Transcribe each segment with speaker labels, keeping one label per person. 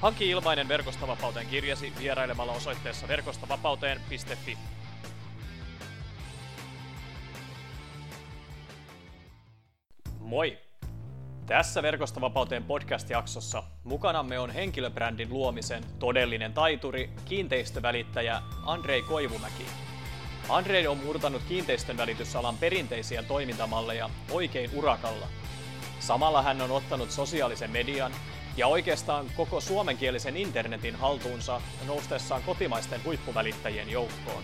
Speaker 1: Hanki ilmainen Verkostavapauteen kirjasi vierailemalla osoitteessa verkostavapauteen.fi. Moi! Tässä Verkostavapauteen podcast-jaksossa mukanamme on henkilöbrändin luomisen todellinen taituri, kiinteistövälittäjä Andrei Koivumäki. Andrei on murtanut kiinteistön välitysalan perinteisiä toimintamalleja oikein urakalla. Samalla hän on ottanut sosiaalisen median ja oikeastaan koko suomenkielisen internetin haltuunsa noustessaan kotimaisten huippuvälittäjien joukkoon.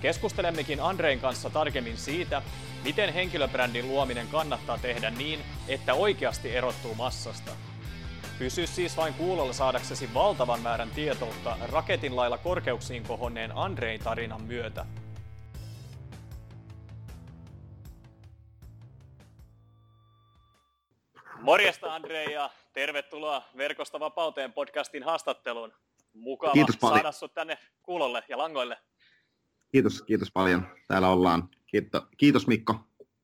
Speaker 1: Keskustelemmekin Andrein kanssa tarkemmin siitä, miten henkilöbrändin luominen kannattaa tehdä niin, että oikeasti erottuu massasta. Pysy siis vain kuulolla saadaksesi valtavan määrän tietoutta raketin lailla korkeuksiin kohonneen Andrein tarinan myötä. Morjesta Andrei ja tervetuloa Verkosta vapauteen podcastin haastatteluun. Mukava
Speaker 2: Kiitos paljon.
Speaker 1: saada sut tänne kuulolle ja langoille.
Speaker 2: Kiitos, kiitos paljon. Täällä ollaan. Kiitos, kiitos Mikko.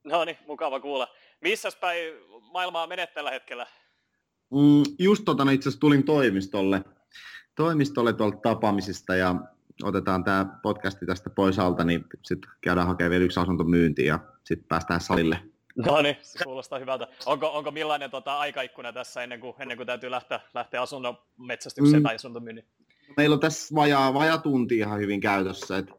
Speaker 1: No niin, mukava kuulla. Missäs päin maailmaa menet tällä hetkellä?
Speaker 2: Mm, just tota, no itse asiassa tulin toimistolle, toimistolle tuolta tapaamisista ja otetaan tämä podcasti tästä pois alta, niin sitten käydään hakemaan vielä yksi asunto myyntiin ja sitten päästään salille.
Speaker 1: No niin, se kuulostaa hyvältä. Onko, onko millainen tota, aikaikkuna tässä ennen kuin, ennen kuin täytyy lähteä, lähteä asunnon metsästykseen mm. Tai asuntomyynnin?
Speaker 2: Meillä on tässä vajaa, vajaa tunti ihan hyvin käytössä. Et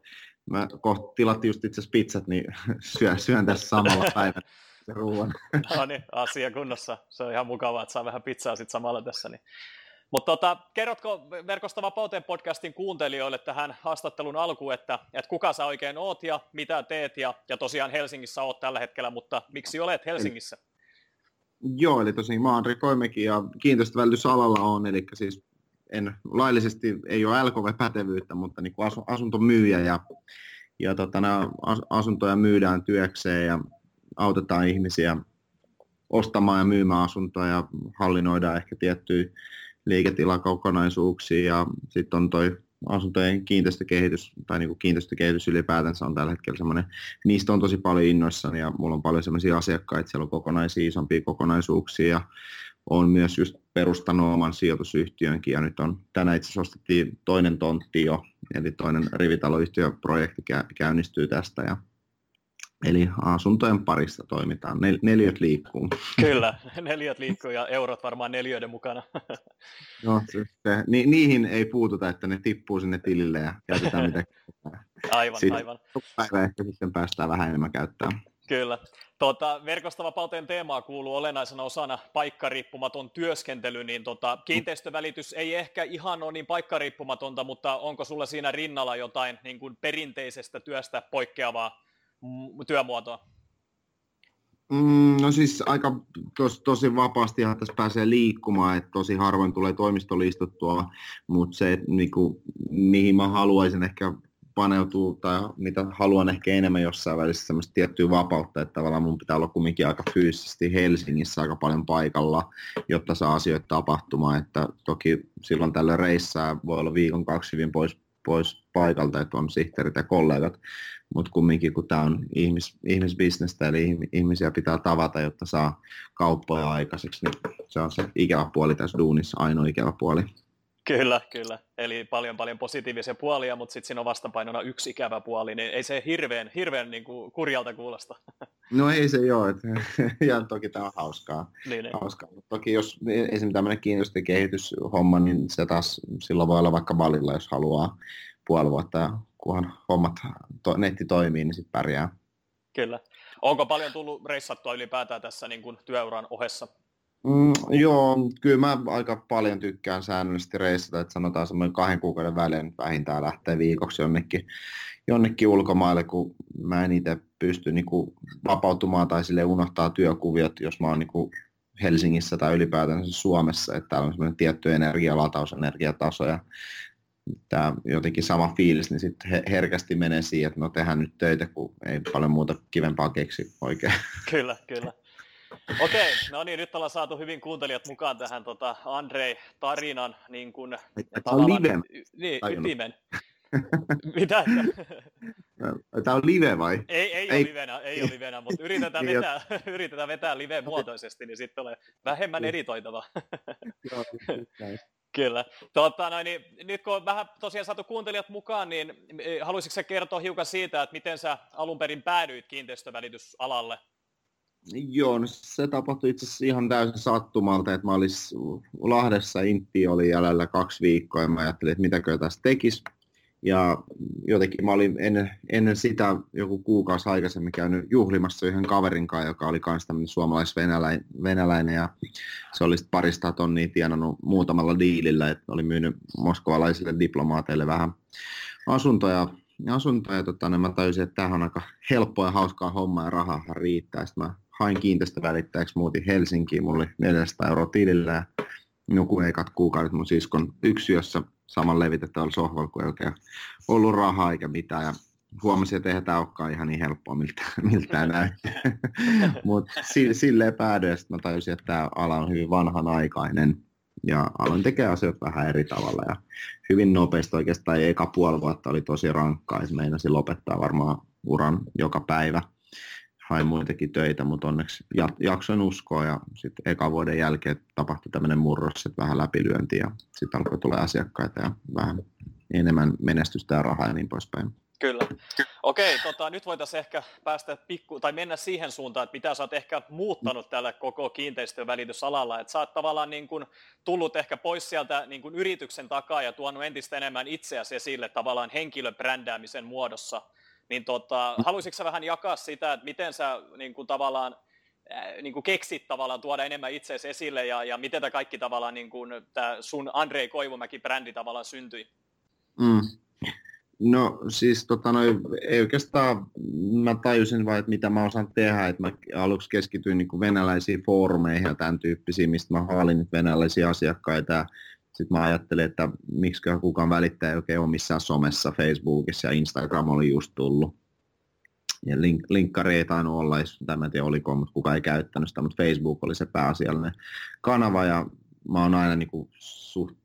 Speaker 2: mä kohta tilattiin just itse pizzat, niin syön, syön tässä samalla päivällä sen ruoan.
Speaker 1: No niin, asia kunnossa. Se on ihan mukavaa, että saa vähän pizzaa sitten samalla tässä. Niin. Mutta tota, kerrotko Verkosta vapauteen podcastin kuuntelijoille tähän haastattelun alkuun, että, että kuka sä oikein oot ja mitä teet ja, ja tosiaan Helsingissä oot tällä hetkellä, mutta miksi olet Helsingissä?
Speaker 2: Joo, eli tosiaan mä oon Andri Koimekin ja kiinteistövälitysalalla on, eli siis en, laillisesti ei ole LKV-pätevyyttä, mutta niin asu, asuntomyyjä ja, ja tota, asuntoja myydään työkseen ja autetaan ihmisiä ostamaan ja myymään asuntoja ja hallinnoidaan ehkä tiettyjä liiketilakokonaisuuksia ja sitten on toi asuntojen kiinteistökehitys tai niin kuin kiinteistökehitys ylipäätänsä on tällä hetkellä semmoinen, niistä on tosi paljon innoissani ja mulla on paljon semmoisia asiakkaita, siellä on kokonaisia isompia kokonaisuuksia ja on myös just perustanut oman sijoitusyhtiönkin ja nyt on tänä itse asiassa ostettiin toinen tontti jo, eli toinen rivitaloyhtiöprojekti kä- käynnistyy tästä ja Eli asuntojen parissa toimitaan, Nel- neliöt liikkuu.
Speaker 1: Kyllä, neljät liikkuu ja eurot varmaan neljöiden mukana.
Speaker 2: No, se, se, ni, niihin ei puututa, että ne tippuu sinne tilille ja käytetään mitä.
Speaker 1: Aivan,
Speaker 2: Siitä-
Speaker 1: aivan.
Speaker 2: Päivä ehkä sitten päästään vähän enemmän käyttämään.
Speaker 1: Kyllä. Tota, verkostavapauteen teemaa kuuluu olennaisena osana paikkariippumaton työskentely, niin tota, kiinteistövälitys ei ehkä ihan ole niin paikkariippumatonta, mutta onko sulla siinä rinnalla jotain niin kuin perinteisestä työstä poikkeavaa työmuotoa?
Speaker 2: Mm, no siis aika tos, tosi vapaastihan tässä pääsee liikkumaan, että tosi harvoin tulee toimistolle istuttua, mutta se, niinku, mihin mä haluaisin ehkä paneutua tai mitä haluan ehkä enemmän jossain välissä semmoista tiettyä vapautta, että tavallaan mun pitää olla kumminkin aika fyysisesti Helsingissä aika paljon paikalla, jotta saa asioita tapahtumaan, että toki silloin tällöin reissaa voi olla viikon kaksi hyvin pois, pois paikalta, että on sihteerit ja kollegat, mutta kumminkin kun tämä on ihmis, ihmisbisnestä, eli ihm- ihmisiä pitää tavata, jotta saa kauppoja aikaiseksi, niin se on se ikävä puoli tässä duunissa, ainoa ikävä puoli.
Speaker 1: Kyllä, kyllä. Eli paljon paljon positiivisia puolia, mutta sitten siinä on vastapainona yksi ikävä puoli, niin ei se hirveän, hirveän niin kuin kurjalta kuulosta.
Speaker 2: No ei se että, ja toki tämä on hauskaa.
Speaker 1: niin, niin.
Speaker 2: hauskaa. Mutta toki jos esimerkiksi tämmöinen kiinteistökehityshomma, niin se taas silloin voi olla vaikka valilla, jos haluaa puoli vuotta, kunhan hommat, to, netti toimii, niin sitten pärjää.
Speaker 1: Kyllä. Onko paljon tullut reissattua ylipäätään tässä niin kuin työuran ohessa?
Speaker 2: Mm, joo, kyllä mä aika paljon tykkään säännöllisesti reissata, että sanotaan semmoinen kahden kuukauden välein vähintään lähtee viikoksi jonnekin, jonnekin ulkomaille, kun mä en itse pysty niin kuin, vapautumaan tai sille unohtaa työkuviot, jos mä oon niin kuin, Helsingissä tai ylipäätään Suomessa, että täällä on semmoinen tietty energialataus, energiataso ja tämä jotenkin sama fiilis, niin sitten herkästi menee siihen, että no tehdään nyt töitä, kun ei paljon muuta kivempaa keksi oikein.
Speaker 1: Kyllä, kyllä. Okei, no niin, nyt ollaan saatu hyvin kuuntelijat mukaan tähän tota, Andrei tarinan niin kuin,
Speaker 2: Tämä on live.
Speaker 1: Niin, ytimen. Mitä?
Speaker 2: Tämä on live vai?
Speaker 1: Ei, ei, ei. ole livenä, ei ole livenä, mutta yritetään niin, vetää, yritetään vetää live-muotoisesti, niin sitten tulee vähemmän niin. editoitava. Kyllä. Tota, no, niin, nyt kun on vähän tosiaan saatu kuuntelijat mukaan, niin eh, haluaisitko sä kertoa hiukan siitä, että miten sä alun perin päädyit kiinteistövälitysalalle?
Speaker 2: Joo, no se tapahtui itse asiassa ihan täysin sattumalta, että mä olis Lahdessa, Intti oli jäljellä kaksi viikkoa ja mä ajattelin, että mitäkö tässä tekisi. Ja jotenkin mä olin ennen, ennen sitä joku kuukausi aikaisemmin käynyt juhlimassa yhden kaverin kanssa, joka oli myös tämmöinen suomalais-venäläinen ja se oli parista tonnia tienannut muutamalla diilillä, että oli myynyt moskovalaisille diplomaateille vähän asuntoja asuntoja, tota, niin mä tajusin, että tämähän on aika helppoa ja hauskaa hommaa ja rahaa riittää. Sitten mä hain kiinteistövälittäjäksi, muutin Helsinkiin, mulla oli 400 euroa tilillä ja nukuin ekat kuukaudet mun siskon yksiössä saman levitettävällä sohvalla, kun ei oikein ollut rahaa eikä mitään. Ja huomasin, että eihän tämä olekaan ihan niin helppoa, miltä, miltä näytti. Mutta silleen päädyin, että mä tajusin, että tämä ala on hyvin vanhanaikainen. Ja aloin tekemään asioita vähän eri tavalla. Ja hyvin nopeasti oikeastaan eka puoli vuotta oli tosi rankkaa. Se meinasi lopettaa varmaan uran joka päivä hain muitakin töitä, mutta onneksi jaksoin uskoa ja sitten eka vuoden jälkeen tapahtui tämmöinen murros, että vähän läpilyönti ja sitten alkoi tulla asiakkaita ja vähän enemmän menestystä ja rahaa ja niin poispäin.
Speaker 1: Kyllä. Okei, tota, nyt voitaisiin ehkä päästä pikku, tai mennä siihen suuntaan, että mitä sä oot ehkä muuttanut tällä koko kiinteistövälitysalalla, että sä oot tavallaan niin kuin tullut ehkä pois sieltä niin kuin yrityksen takaa ja tuonut entistä enemmän itseäsi esille tavallaan henkilöbrändäämisen muodossa – niin tota, haluaisitko vähän jakaa sitä, että miten sä niin kuin tavallaan äh, niin kuin keksit tavallaan tuoda enemmän itseäsi esille ja, ja miten tämä kaikki tavallaan niin kuin, tämä sun Andrei Koivumäki-brändi tavallaan syntyi?
Speaker 2: Mm. No siis tota noin, ei oikeastaan, mä tajusin vain, että mitä mä osaan tehdä, että mä aluksi keskityin niin venäläisiin foorumeihin ja tämän tyyppisiin, mistä mä haalin venäläisiä asiakkaita ja sitten mä ajattelin, että miksi kukaan välittäjä ei oikein ole missään somessa, Facebookissa ja Instagram oli just tullut. Ja link, linkkari ei tainnut olla, tai en tiedä oliko, mutta kukaan ei käyttänyt sitä, mutta Facebook oli se pääasiallinen kanava ja mä oon aina niin kuin suht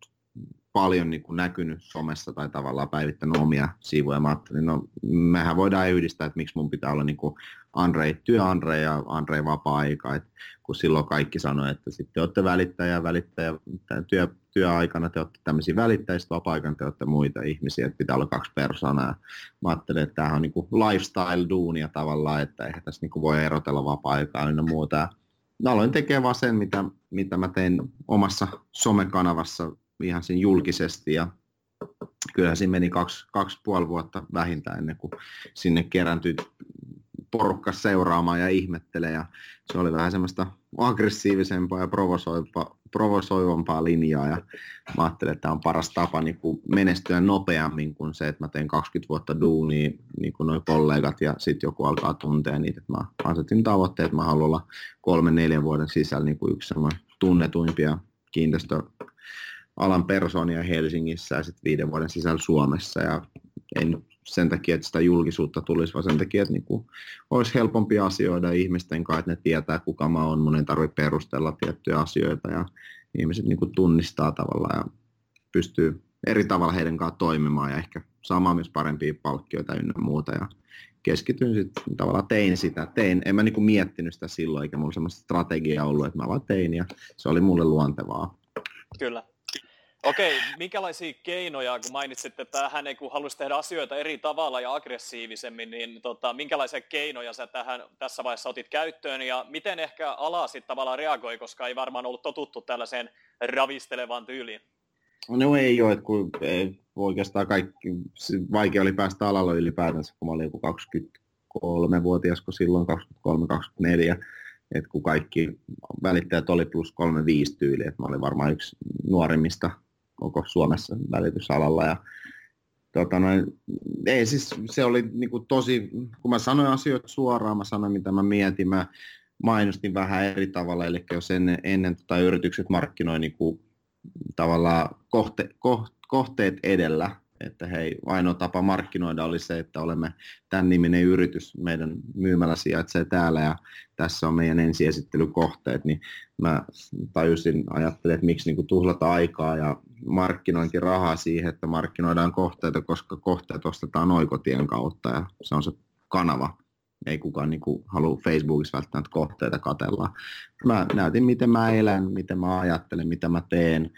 Speaker 2: paljon niin kuin näkynyt somessa tai tavallaan päivittänyt omia sivuja. Mä ajattelin, no mehän voidaan yhdistää, että miksi mun pitää olla niin kuin Andrei, työ Andrei ja Andrei vapaa-aika, Et kun silloin kaikki sanoi, että sitten te olette välittäjä, välittäjä, työ, työaikana te olette tämmöisiä välittäjistä, vapaa-aikana te olette muita ihmisiä, että pitää olla kaksi persoonaa. Mä ajattelin, että tämähän on niin lifestyle-duunia tavallaan, että eihän tässä niin voi erotella vapaa-aikaa ja muuta. Mä aloin tekemään vaan sen, mitä, mitä mä tein omassa somekanavassa ihan siinä julkisesti ja kyllähän siinä meni kaksi, kaksi puoli vuotta vähintään ennen kuin sinne kerääntyi porukka seuraamaan ja ihmettelee. Ja se oli vähän semmoista aggressiivisempaa ja provosoivampaa, linjaa. Ja mä ajattelin, että tämä on paras tapa niin kuin menestyä nopeammin kuin se, että mä teen 20 vuotta duunia, niin kuin noi kollegat, ja sitten joku alkaa tuntea niitä. Että mä asetin tavoitteet, että mä haluan olla kolmen, neljän vuoden sisällä niin kuin yksi tunnetuimpia kiinteistö alan persoonia Helsingissä ja sitten viiden vuoden sisällä Suomessa. Ja en sen takia, että sitä julkisuutta tulisi, vaan sen takia, että niin kuin olisi helpompi asioida ihmisten kanssa, että ne tietää, kuka mä oon, mun ei tarvitse perustella tiettyjä asioita ja ihmiset niin kuin tunnistaa tavallaan ja pystyy eri tavalla heidän kanssa toimimaan ja ehkä saamaan myös parempia palkkioita ynnä muuta. Ja keskityin sitten tavallaan tein sitä, tein, en mä niin kuin miettinyt sitä silloin, eikä mulla semmoista strategiaa ollut, että mä vaan tein ja se oli mulle luontevaa.
Speaker 1: Kyllä. Okei, minkälaisia keinoja, kun mainitsit, että hän ei kun halusi tehdä asioita eri tavalla ja aggressiivisemmin, niin tota, minkälaisia keinoja sä tähän, tässä vaiheessa otit käyttöön ja miten ehkä ala sitten tavallaan reagoi, koska ei varmaan ollut totuttu tällaiseen ravistelevaan tyyliin?
Speaker 2: No ei ole, että kun ei, oikeastaan kaikki, vaikea oli päästä alalle ylipäätänsä, kun mä olin joku 23-vuotias, kun silloin 23-24, että kun kaikki välittäjät oli plus 35 tyyli, että mä olin varmaan yksi nuorimmista koko Suomessa välitysalalla. Ja, tota noin, ei siis, se oli niin kuin tosi, kun mä sanoin asioita suoraan, mä sanoin mitä mä mietin, mä mainostin vähän eri tavalla, eli jos ennen, ennen tota, yritykset markkinoi niin kuin, tavallaan kohte, ko, kohteet edellä, että hei, ainoa tapa markkinoida oli se, että olemme tämän niminen yritys, meidän myymällä sijaitsee täällä ja tässä on meidän ensiesittelykohteet, niin mä tajusin, ajattelin, että miksi niin tuhlata aikaa ja markkinointirahaa siihen, että markkinoidaan kohteita, koska kohteet ostetaan oikotien kautta ja se on se kanava. Ei kukaan niin kuin, halua Facebookissa välttämättä kohteita katella. Mä näytin, miten mä elän, miten mä ajattelen, mitä mä teen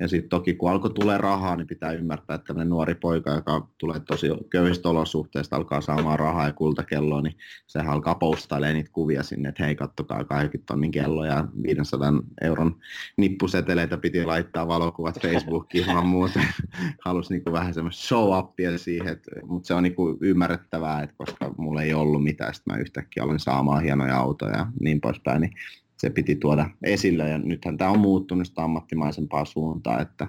Speaker 2: ja sitten toki kun alkoi tulee rahaa, niin pitää ymmärtää, että tämmöinen nuori poika, joka tulee tosi köyhistä olosuhteista, alkaa saamaan rahaa ja kultakelloa, niin se alkaa postailemaan niitä kuvia sinne, että hei kattokaa 20 tonnin kello ja 500 euron nippuseteleitä piti laittaa valokuvat Facebookiin vaan muuten. Halusi niinku vähän semmoista show-upia siihen, mutta se on niinku ymmärrettävää, että koska mulla ei ollut mitään, sitten mä yhtäkkiä olen saamaan hienoja autoja ja niin poispäin, niin se piti tuoda esille ja nythän tämä on muuttunut sitä ammattimaisempaa suuntaan, että,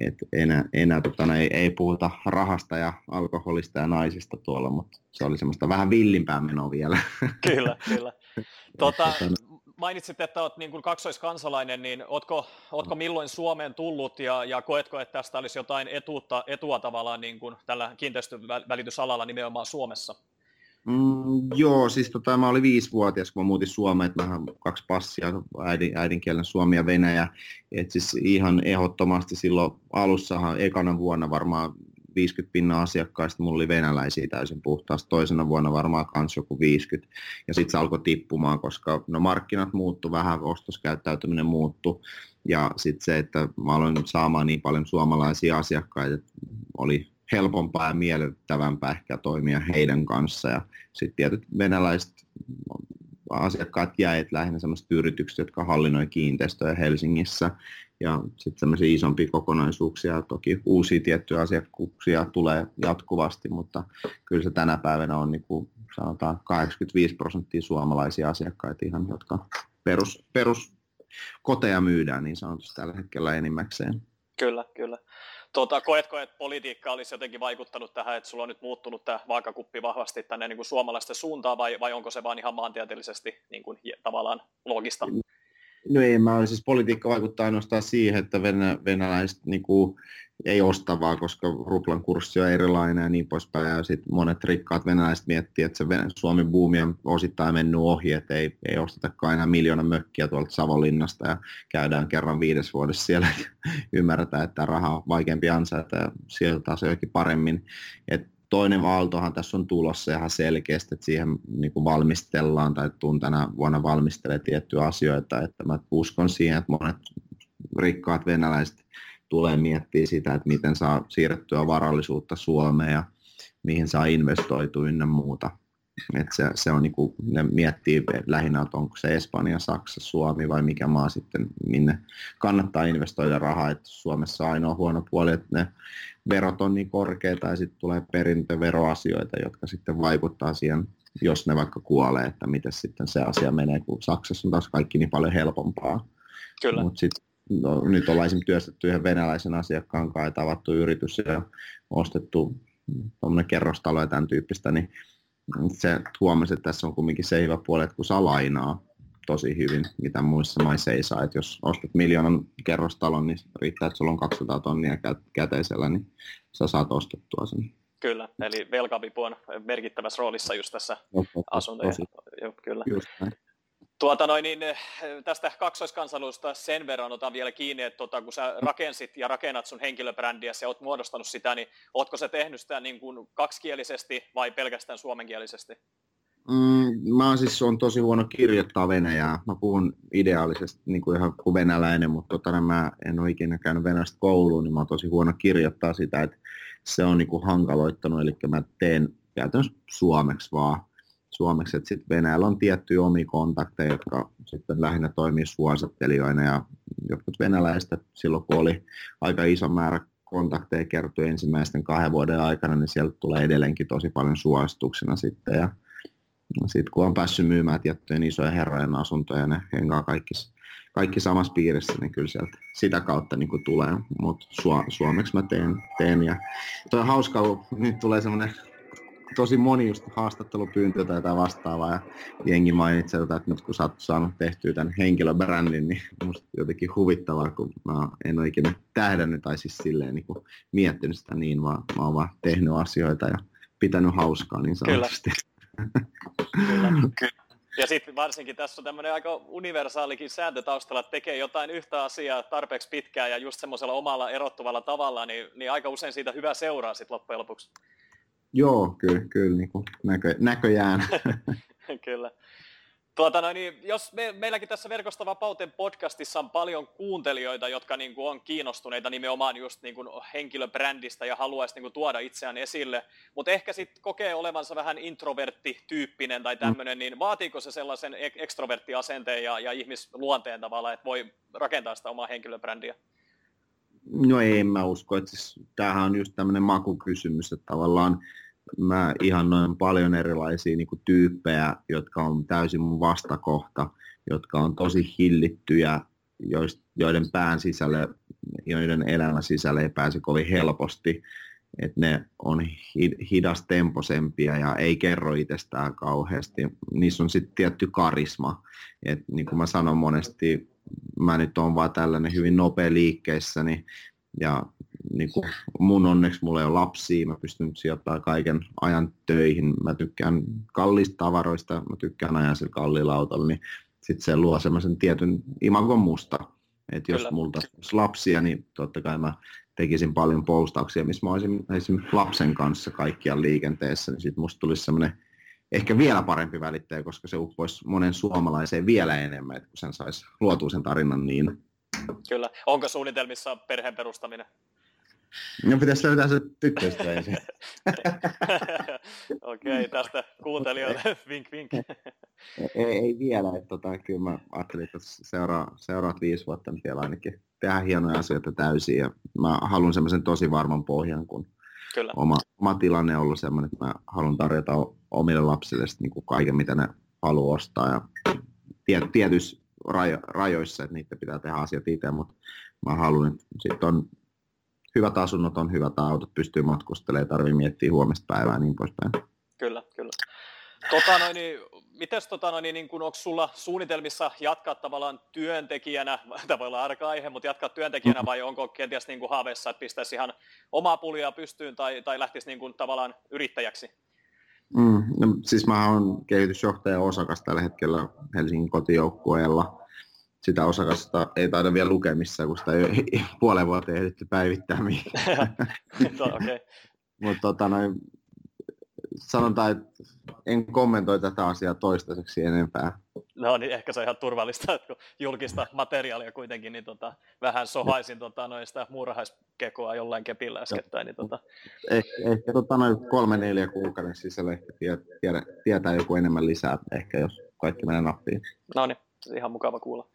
Speaker 2: että enää, enää tota, no, ei, ei, puhuta rahasta ja alkoholista ja naisista tuolla, mutta se oli semmoista vähän villimpää menoa vielä.
Speaker 1: Kyllä, kyllä. Tuota, mainitsit, että olet niin kuin kaksoiskansalainen, niin oletko, oletko milloin Suomeen tullut ja, ja koetko, että tästä olisi jotain etuutta, etua tavallaan niin kuin tällä kiinteistövälitysalalla nimenomaan Suomessa?
Speaker 2: Mm, joo, siis tota, mä olin viisivuotias, kun mä muutin Suomeen, että mä kaksi passia, äidin, äidinkielen suomi ja venäjä. Et siis ihan ehdottomasti silloin alussahan ekana vuonna varmaan 50 pinnaa asiakkaista, mulla oli venäläisiä täysin puhtaasti, toisena vuonna varmaan kans joku 50, ja sitten se alkoi tippumaan, koska no markkinat muuttu vähän, ostoskäyttäytyminen muuttu, ja sitten se, että mä aloin saamaan niin paljon suomalaisia asiakkaita, oli helpompaa ja miellyttävämpää ehkä toimia heidän kanssa. Ja sitten tietyt venäläiset asiakkaat jäivät lähinnä sellaiset yritykset, jotka hallinnoi kiinteistöjä Helsingissä. Ja sitten semmoisia isompia kokonaisuuksia, toki uusia tiettyjä asiakkuuksia tulee jatkuvasti, mutta kyllä se tänä päivänä on niin kuin sanotaan 85 prosenttia suomalaisia asiakkaita ihan, jotka perus, perus koteja myydään niin sanotusti tällä hetkellä enimmäkseen.
Speaker 1: Kyllä, kyllä. Tuota, koetko, että politiikka olisi jotenkin vaikuttanut tähän, että sulla on nyt muuttunut tämä vaakakuppi vahvasti tänne niin kuin suomalaisten suuntaan, vai, vai onko se vaan ihan maantieteellisesti niin kuin, tavallaan logista?
Speaker 2: No ei, mä siis politiikka vaikuttaa ainoastaan siihen, että venä, venäläiset niin kuin, ei osta vaan, koska ruplan kurssi on erilainen ja niin poispäin. Ja sitten monet rikkaat venäläiset miettii, että se Suomen buumi on osittain mennyt ohi, että ei, ei ostetakaan enää miljoona mökkiä tuolta Savonlinnasta ja käydään kerran viides vuodessa siellä ymmärretään, että raha on vaikeampi ansaita ja sieltä asioikin paremmin. Et toinen aaltohan tässä on tulossa ihan selkeästi, että siihen niin kuin valmistellaan tai tuun tänä vuonna valmistelee tiettyjä asioita, että mä uskon siihen, että monet rikkaat venäläiset tulee miettiä sitä, että miten saa siirrettyä varallisuutta Suomeen ja mihin saa investoitua ynnä muuta. Et se, se on niinku, ne miettii lähinnä, että onko se Espanja, Saksa, Suomi vai mikä maa sitten, minne kannattaa investoida rahaa. Et Suomessa ainoa huono puoli, että ne verot on niin korkeita ja sitten tulee perintöveroasioita, jotka sitten vaikuttaa siihen, jos ne vaikka kuolee, että miten sitten se asia menee, kun Saksassa on taas kaikki niin paljon helpompaa.
Speaker 1: Kyllä.
Speaker 2: Mut sit, no, nyt ollaan esimerkiksi työstetty yhden venäläisen asiakkaan kanssa, että avattu yritys ja ostettu kerrostalo ja tämän tyyppistä, niin se huomasi, että tässä on kumminkin se hyvä puoli, että kun saa lainaa tosi hyvin, mitä muissa maissa ei saa. Että jos ostat miljoonan kerrostalon, niin riittää, että sulla on 200 tonnia käteisellä, niin sä saat ostettua sen.
Speaker 1: Kyllä, eli velkavipu on merkittävässä roolissa just tässä asuntojen. Kyllä. Just näin. Tuota noin, niin, eh, tästä kaksoiskansaluista sen verran otan vielä kiinni, että tota, kun sä rakensit ja rakennat sun henkilöbrändiä ja oot muodostanut sitä, niin ootko se tehnyt sitä niin kuin kaksikielisesti vai pelkästään suomenkielisesti?
Speaker 2: Mm, mä siis on tosi huono kirjoittaa venäjää. Mä puhun ideaalisesti niin kuin ihan kuin venäläinen, mutta tota, mä en ole ikinä käynyt venäläistä kouluun, niin mä oon tosi huono kirjoittaa sitä, että se on niin kuin hankaloittanut, eli mä teen käytännössä suomeksi vaan suomeksi, sitten Venäjällä on tiettyjä omia kontakteja, jotka sitten lähinnä toimii suosittelijoina ja jotkut venäläiset silloin kun oli aika iso määrä kontakteja kertoi ensimmäisten kahden vuoden aikana, niin sieltä tulee edelleenkin tosi paljon suosituksena sitten. Ja sitten kun on päässyt myymään tiettyjen isojen herrojen asuntoja, ne hengaa kaikki, kaikki samassa piirissä, niin kyllä sieltä sitä kautta niin tulee. Mutta su, suomeksi mä teen, teen. Ja toi on hauska, kun nyt tulee semmoinen tosi moni just haastattelupyyntö tai jotain vastaavaa ja jengi mainitsee, että nyt kun sä oot saanut tehtyä tämän henkilöbrändin, niin musta jotenkin huvittavaa, kun mä en ole ikinä tähdännyt tai siis silleen niin kuin miettinyt sitä niin, vaan mä oon vaan tehnyt asioita ja pitänyt hauskaa niin sanotusti.
Speaker 1: Kyllä. Kyllä. Ja sitten varsinkin tässä on tämmöinen aika universaalikin sääntö taustalla, että tekee jotain yhtä asiaa tarpeeksi pitkään ja just semmoisella omalla erottuvalla tavalla, niin, niin aika usein siitä hyvä seuraa sitten loppujen lopuksi.
Speaker 2: Joo, kyllä, kyllä niin kuin näkö, näköjään.
Speaker 1: kyllä. Tuota, no niin, jos me, meilläkin tässä Verkosta vapauteen podcastissa on paljon kuuntelijoita, jotka niin kuin on kiinnostuneita nimenomaan just niin kuin henkilöbrändistä ja haluaisi niin kuin tuoda itseään esille, mutta ehkä sitten kokee olevansa vähän introvertti-tyyppinen tai tämmöinen, mm. niin vaatiiko se sellaisen ekstroverttiasenteen ja, ja ihmisluonteen tavalla, että voi rakentaa sitä omaa henkilöbrändiä?
Speaker 2: No ei mä usko, että siis, tämähän on just tämmöinen makukysymys, että tavallaan mä ihan noin paljon erilaisia niin kuin, tyyppejä, jotka on täysin mun vastakohta, jotka on tosi hillittyjä, joiden pään sisälle, joiden elämä sisälle ei pääse kovin helposti. Että ne on hidastemposempia ja ei kerro itsestään kauheasti. Niissä on sitten tietty karisma. Et niin kuin mä sanon monesti, mä nyt on vaan tällainen hyvin nopea liikkeessäni ja niin kuin mun onneksi mulla ei ole lapsia, mä pystyn sijoittamaan kaiken ajan töihin, mä tykkään kallista tavaroista, mä tykkään ajaa sillä kalliilla autolla, niin sitten se luo semmoisen tietyn imagon musta. Että jos multa olisi lapsia, niin totta kai mä tekisin paljon postauksia, missä mä olisin esimerkiksi lapsen kanssa kaikkiaan liikenteessä, niin sitten musta tulisi semmoinen ehkä vielä parempi välittäjä, koska se uppoisi monen suomalaiseen vielä enemmän, että kun sen saisi luotua sen tarinan niin.
Speaker 1: Kyllä. Onko suunnitelmissa perheen perustaminen?
Speaker 2: No pitäisi löytää se tyttöystävä ensin.
Speaker 1: Okei, okay, tästä kuuntelijoille vink vink.
Speaker 2: ei, ei vielä, että tota, kyllä mä ajattelin, että seuraa, seuraat viisi vuotta niin vielä ainakin tehdä hienoja asioita täysin ja mä haluan semmoisen tosi varman pohjan, kun Kyllä. Oma, oma tilanne on ollut semmoinen, että mä haluan tarjota omille lapsille niin kuin kaiken, mitä ne haluaa ostaa ja tiet, tietyissä rajo, rajoissa, että niitä pitää tehdä asiat itse, mutta mä haluan, että sit on hyvät asunnot on hyvät autot, pystyy matkustelemaan, ei tarvitse miettiä huomista päivää ja niin poispäin.
Speaker 1: Kyllä, kyllä. Tota noin, niin, mites tota noin, niin kun, onko sulla suunnitelmissa jatkaa tavallaan työntekijänä, tämä voi olla arka aihe, mutta jatkaa työntekijänä vai onko kenties niin kuin haaveessa, että pistäisi ihan omaa pulia pystyyn tai, tai lähtisi niin kuin, tavallaan yrittäjäksi?
Speaker 2: Mm, no, siis mä olen kehitysjohtaja osakas tällä hetkellä Helsingin kotijoukkueella sitä osakasta ei taida vielä lukea missään, kun sitä ei puolen vuoteen ehditty päivittää
Speaker 1: okay.
Speaker 2: Mutta tota, sanotaan, että en kommentoi tätä asiaa toistaiseksi enempää.
Speaker 1: No niin, ehkä se on ihan turvallista, että kun julkista materiaalia kuitenkin, niin tota, vähän sohaisin tota, noista muurahaiskekoa jollain kepillä äskettäin. Niin, tota...
Speaker 2: Eh, ehkä tota, noin kolme neljä kuukauden sisällä ehkä tietää, tietää joku enemmän lisää, ehkä jos kaikki menee nappiin.
Speaker 1: No niin, ihan mukava kuulla.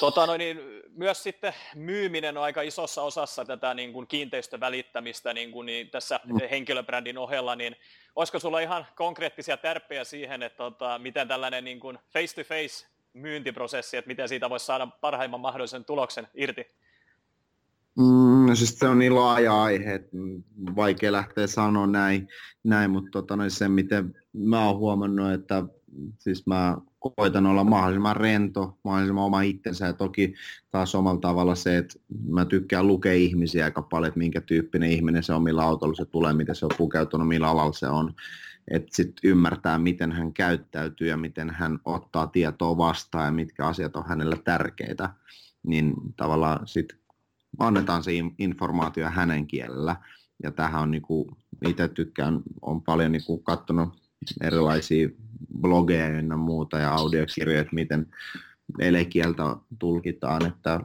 Speaker 1: Tota, no niin, myös sitten myyminen on aika isossa osassa tätä niin kuin kiinteistövälittämistä niin kuin, niin tässä mm. henkilöbrändin ohella, niin olisiko sulla ihan konkreettisia tärppejä siihen, että tota, miten tällainen niin kuin face-to-face myyntiprosessi, että miten siitä voisi saada parhaimman mahdollisen tuloksen irti?
Speaker 2: Mm, no siis se on niin laaja aihe, että vaikea lähteä sanoa näin, näin mutta tota, no se miten mä oon huomannut, että siis mä koitan olla mahdollisimman rento, mahdollisimman oma itsensä ja toki taas omalla tavalla se, että mä tykkään lukea ihmisiä aika paljon, että minkä tyyppinen ihminen se on, millä autolla se tulee, miten se on pukeutunut, millä alalla se on, että sitten ymmärtää, miten hän käyttäytyy ja miten hän ottaa tietoa vastaan ja mitkä asiat on hänelle tärkeitä, niin tavallaan sitten annetaan se informaatio hänen kielellä. Ja tähän on niinku, itse tykkään, on paljon niinku katsonut erilaisia blogeja ja muuta ja audiokirjoja, että miten elekieltä tulkitaan, että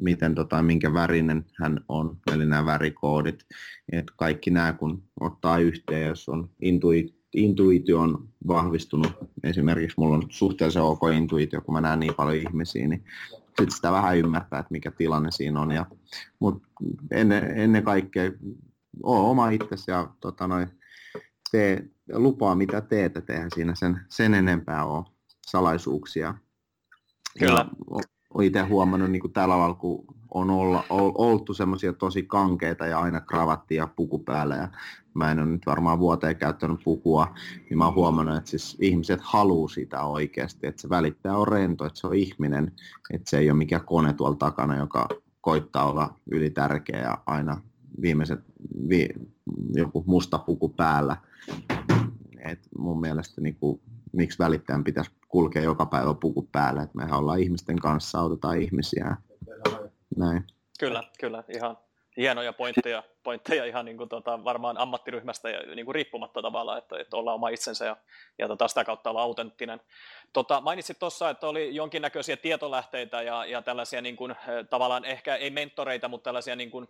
Speaker 2: miten tota, minkä värinen hän on, eli nämä värikoodit. Et kaikki nämä kun ottaa yhteen, jos on intuit, intuitio on vahvistunut, esimerkiksi mulla on suhteellisen ok intuitio, kun mä näen niin paljon ihmisiä, niin sitten sitä vähän ymmärtää, että mikä tilanne siinä on. Ja, mutta ennen, ennen kaikkea oo oma itsesi ja tota, noin, tee, lupaa mitä teet, että eihän siinä sen, sen enempää ole salaisuuksia.
Speaker 1: Kyllä.
Speaker 2: Olen itse huomannut niin kuin tällä alalla, kun on olla, oltu semmoisia tosi kankeita ja aina kravatti ja puku päällä ja mä en ole nyt varmaan vuoteen käyttänyt pukua, niin mä oon huomannut, että siis ihmiset haluaa sitä oikeasti, että se välittäjä on rento, että se on ihminen, että se ei ole mikään kone tuolla takana, joka koittaa olla ylitärkeä ja aina viimeiset, vi, joku musta puku päällä. Et mun mielestä niin kuin, miksi välittäjän pitäisi kulkea joka päivä puku päällä, että mehän ollaan ihmisten kanssa, autetaan ihmisiä. Näin.
Speaker 1: Kyllä, kyllä, ihan hienoja pointteja, pointteja ihan niin kuin, tota, varmaan ammattiryhmästä ja niin kuin riippumatta tavalla, että, että ollaan oma itsensä ja, ja tota, sitä kautta olla autenttinen. Tota, mainitsit tuossa, että oli jonkinnäköisiä tietolähteitä ja, ja tällaisia niin kuin, tavallaan ehkä ei mentoreita, mutta tällaisia niin kuin,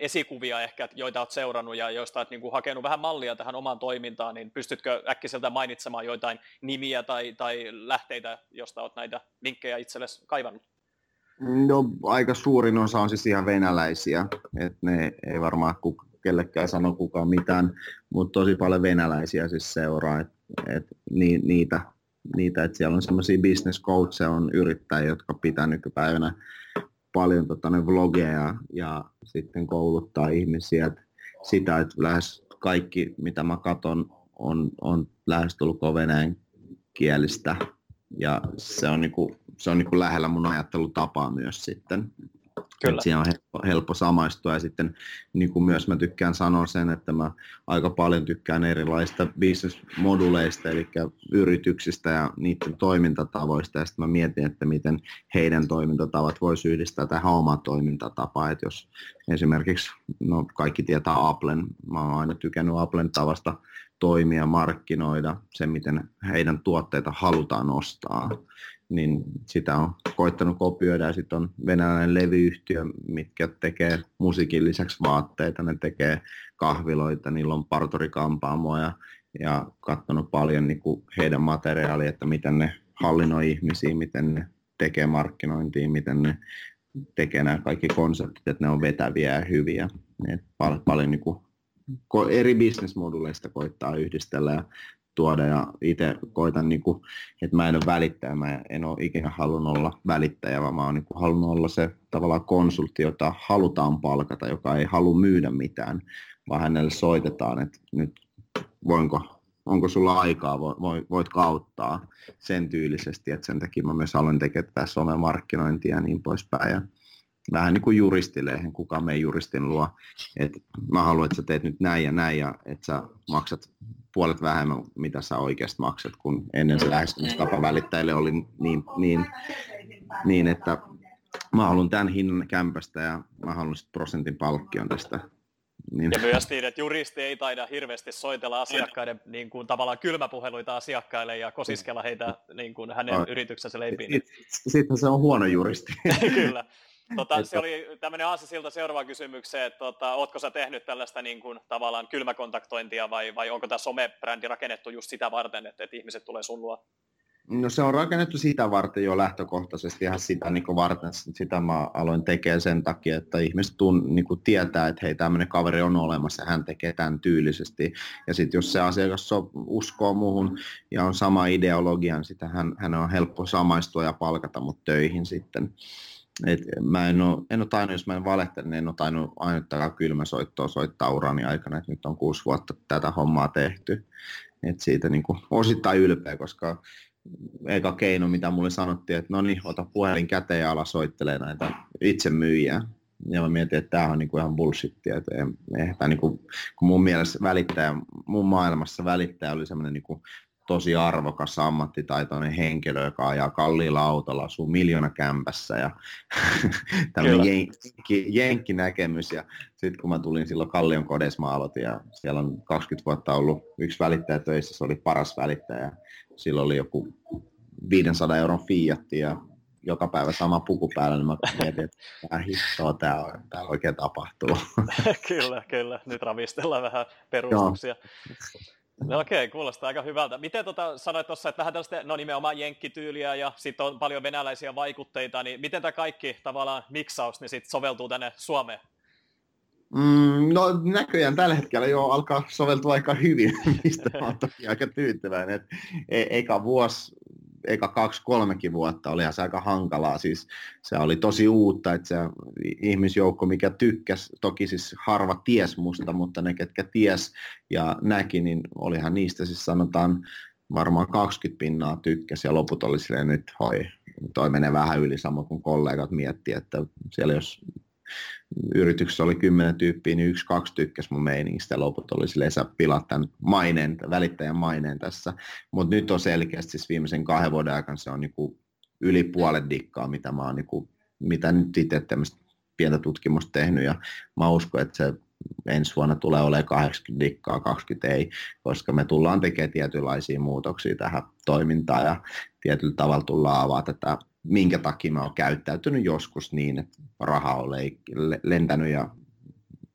Speaker 1: esikuvia ehkä, joita olet seurannut ja joista olet niin kuin hakenut vähän mallia tähän omaan toimintaan, niin pystytkö äkkiseltä mainitsemaan joitain nimiä tai, tai lähteitä, josta olet näitä linkkejä itsellesi kaivannut?
Speaker 2: No aika suurin osa on siis ihan venäläisiä, että ne ei varmaan ku, kellekään sano kukaan mitään, mutta tosi paljon venäläisiä siis seuraa, että et ni, niitä, niitä, että siellä on semmoisia business coacheja, on yrittäjiä, jotka pitää nykypäivänä paljon tota, ne vlogeja ja sitten kouluttaa ihmisiä, että sitä, että lähes kaikki, mitä mä katson, on, on lähestulkoon venäjän kielistä ja se on, niinku, se on niinku lähellä mun ajattelutapaa myös sitten. Kyllä. siinä on helppo, helppo samaistua. Ja sitten niin kuin myös mä tykkään sanoa sen, että mä aika paljon tykkään erilaista business-moduleista, eli yrityksistä ja niiden toimintatavoista. Ja sitten mä mietin, että miten heidän toimintatavat voisi yhdistää tähän omaa toimintatapaa, että jos esimerkiksi, no kaikki tietää Applen, mä oon aina tykännyt Applen tavasta toimia, markkinoida, se miten heidän tuotteita halutaan ostaa, niin sitä on koittanut kopioida ja sitten on venäläinen levyyhtiö, mitkä tekee musiikin lisäksi vaatteita, ne tekee kahviloita, niillä on partorikampaamoja ja katsonut paljon niin kuin heidän materiaalia, että miten ne hallinnoi ihmisiä, miten ne tekee markkinointia, miten ne tekee nämä kaikki konseptit, että ne on vetäviä ja hyviä. Niin paljon, paljon niin kuin eri bisnesmoduleista koittaa yhdistellä ja tuoda ja itse koitan, niin kuin, että mä en ole välittäjä, mä en ole ikinä halunnut olla välittäjä, vaan mä oon niin halunnut olla se tavallaan konsultti, jota halutaan palkata, joka ei halua myydä mitään, vaan hänelle soitetaan, että nyt voinko, onko sulla aikaa, voit kauttaa sen tyylisesti, että sen takia mä myös haluan tekemään somemarkkinointia ja niin poispäin. Vähän niin kuin juristille, eihän kukaan mene juristin luo, että mä haluan, että sä teet nyt näin ja näin ja että sä maksat puolet vähemmän, mitä sä oikeasti maksat, kun ennen se lähestymistapa välittäjille oli niin, niin, niin, että mä haluan tämän hinnan kämpästä ja mä haluan sitten prosentin palkkion tästä.
Speaker 1: Niin. Ja myös niin, että juristi ei taida hirveästi soitella asiakkaiden niin kuin, tavallaan kylmäpuheluita asiakkaille ja kosiskella heitä niin kuin, hänen no. yrityksensä leipiin.
Speaker 2: Sitten se on huono juristi.
Speaker 1: Kyllä. Tota, se oli tämmöinen siltä seuraava kysymykseen, että tota, ootko sä tehnyt tällaista niin kuin, tavallaan kylmäkontaktointia vai, vai onko tämä somebrändi rakennettu just sitä varten, että, että ihmiset tulee sun luo?
Speaker 2: No se on rakennettu sitä varten jo lähtökohtaisesti, ihan sitä niin varten. Sitä mä aloin tekemään sen takia, että ihmiset tun, niin kuin tietää, että hei tämmöinen kaveri on olemassa ja hän tekee tämän tyylisesti. Ja sitten jos se asiakas so, uskoo muuhun ja on sama ideologia, niin sitä hän, hän on helppo samaistua ja palkata mut töihin sitten. Et mä en ole, en ole tainnut, jos mä en valehtele, niin en ole tainnut ainuttakaan kylmäsoittoa soittaa urani aikana, että nyt on kuusi vuotta tätä hommaa tehty. Et siitä niin kuin osittain ylpeä, koska eka keino, mitä mulle sanottiin, että no niin, ota puhelin käteen ja ala soittelee näitä itse myyjiä. Ja mä mietin, että tämä on niinku ihan bullshittia. Että ei, ei, niinku, kun mun mielestä välittäjä, mun maailmassa välittäjä oli semmoinen niinku tosi arvokas ammattitaitoinen henkilö, joka ajaa kalliilla autolla, asuu miljoona kämpässä ja tämmöinen jenkki, jenkkinäkemys. Ja sitten kun mä tulin silloin Kallion kodessa, mä aloitin ja siellä on 20 vuotta ollut yksi välittäjä töissä, se oli paras välittäjä. Silloin oli joku 500 euron fiatti ja joka päivä sama puku päällä, niin mä mietin, että tämä hittoa tämä, on, tämä oikein tapahtuu.
Speaker 1: kyllä, kyllä. Nyt ravistellaan vähän perustuksia. Joo. No okei, okay, kuulostaa aika hyvältä. Miten tota, sanoit tuossa, että vähän tällaista, no nimenomaan jenkkityyliä ja sitten on paljon venäläisiä vaikutteita, niin miten tämä kaikki tavallaan miksaus niin sit soveltuu tänne Suomeen?
Speaker 2: Mm, no näköjään tällä hetkellä jo alkaa soveltua aika hyvin, mistä olen toki aika tyytyväinen. Et, e- eikä vuosi eka kaksi, kolmekin vuotta oli se aika hankalaa. Siis se oli tosi uutta, että se ihmisjoukko, mikä tykkäsi, toki siis harva ties musta, mutta ne, ketkä ties ja näki, niin olihan niistä siis sanotaan varmaan 20 pinnaa tykkäsi ja loput oli silleen nyt, hoi, toi menee vähän yli samoin kuin kollegat miettii, että siellä jos yrityksessä oli kymmenen tyyppiä, niin yksi, kaksi tykkäsi mun meiningistä ja loput oli silleen, sä pilat tämän maineen, välittäjän maineen tässä. Mutta nyt on selkeästi siis viimeisen kahden vuoden aikana se on niinku yli puolet dikkaa, mitä mä oon niinku, mitä nyt itse tämmöistä pientä tutkimusta tehnyt ja mä uskon, että se ensi vuonna tulee olemaan 80 dikkaa, 20 ei, koska me tullaan tekemään tietynlaisia muutoksia tähän toimintaan ja tietyllä tavalla tullaan avaa tätä minkä takia mä oon käyttäytynyt joskus niin, että raha on lentänyt ja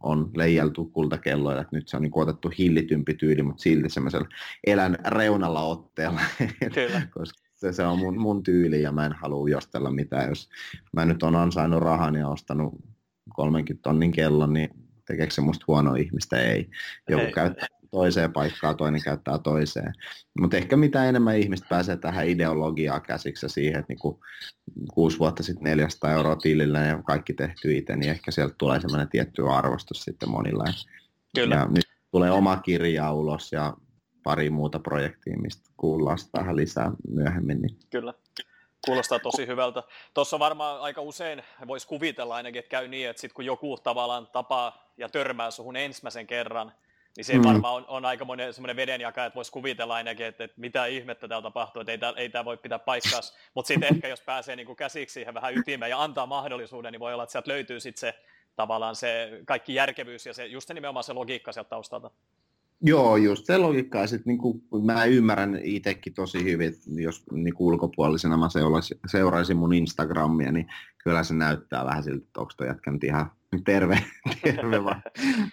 Speaker 2: on leijeltu kultakelloilla, että nyt se on niin otettu hillitympi tyyli, mutta silti semmoisella elän reunalla otteella, koska se, se on mun, mun tyyli ja mä en halua jostella mitään. Jos mä nyt on ansainnut rahan ja ostanut 30 tonnin kellon, niin tekeekö se musta huono ihmistä? Ei. Joku ei. käyttää toiseen paikkaan, toinen käyttää toiseen. Mutta ehkä mitä enemmän ihmistä pääsee tähän ideologiaan käsiksi siihen, että niinku kuusi vuotta sitten 400 euroa tilillä ja kaikki tehty itse, niin ehkä sieltä tulee semmoinen tietty arvostus sitten monilla. Kyllä. Ja nyt tulee oma kirja ulos ja pari muuta projektia, mistä kuullaan vähän lisää myöhemmin. Niin.
Speaker 1: Kyllä. Kuulostaa tosi hyvältä. Tuossa varmaan aika usein voisi kuvitella ainakin, että käy niin, että sit kun joku tavallaan tapaa ja törmää suhun ensimmäisen kerran, niin se mm. varmaan on, on aika monen semmoinen vedenjaka, että voisi kuvitella ainakin, että, että mitä ihmettä täällä tapahtuu, että ei, tämä, ei voi pitää paikkaa. Mutta sitten ehkä jos pääsee niin kuin käsiksi siihen vähän ytimeen ja antaa mahdollisuuden, niin voi olla, että sieltä löytyy sitten se tavallaan se kaikki järkevyys ja se, just se nimenomaan se logiikka sieltä taustalta.
Speaker 2: Joo, just se logiikka. Ja sit, niin kuin, mä ymmärrän itsekin tosi hyvin, että jos niin kuin ulkopuolisena mä seuraisin, seuraisin mun Instagramia, niin kyllä se näyttää vähän siltä, että onko toi jätkä nyt ihan terve, terve vaan.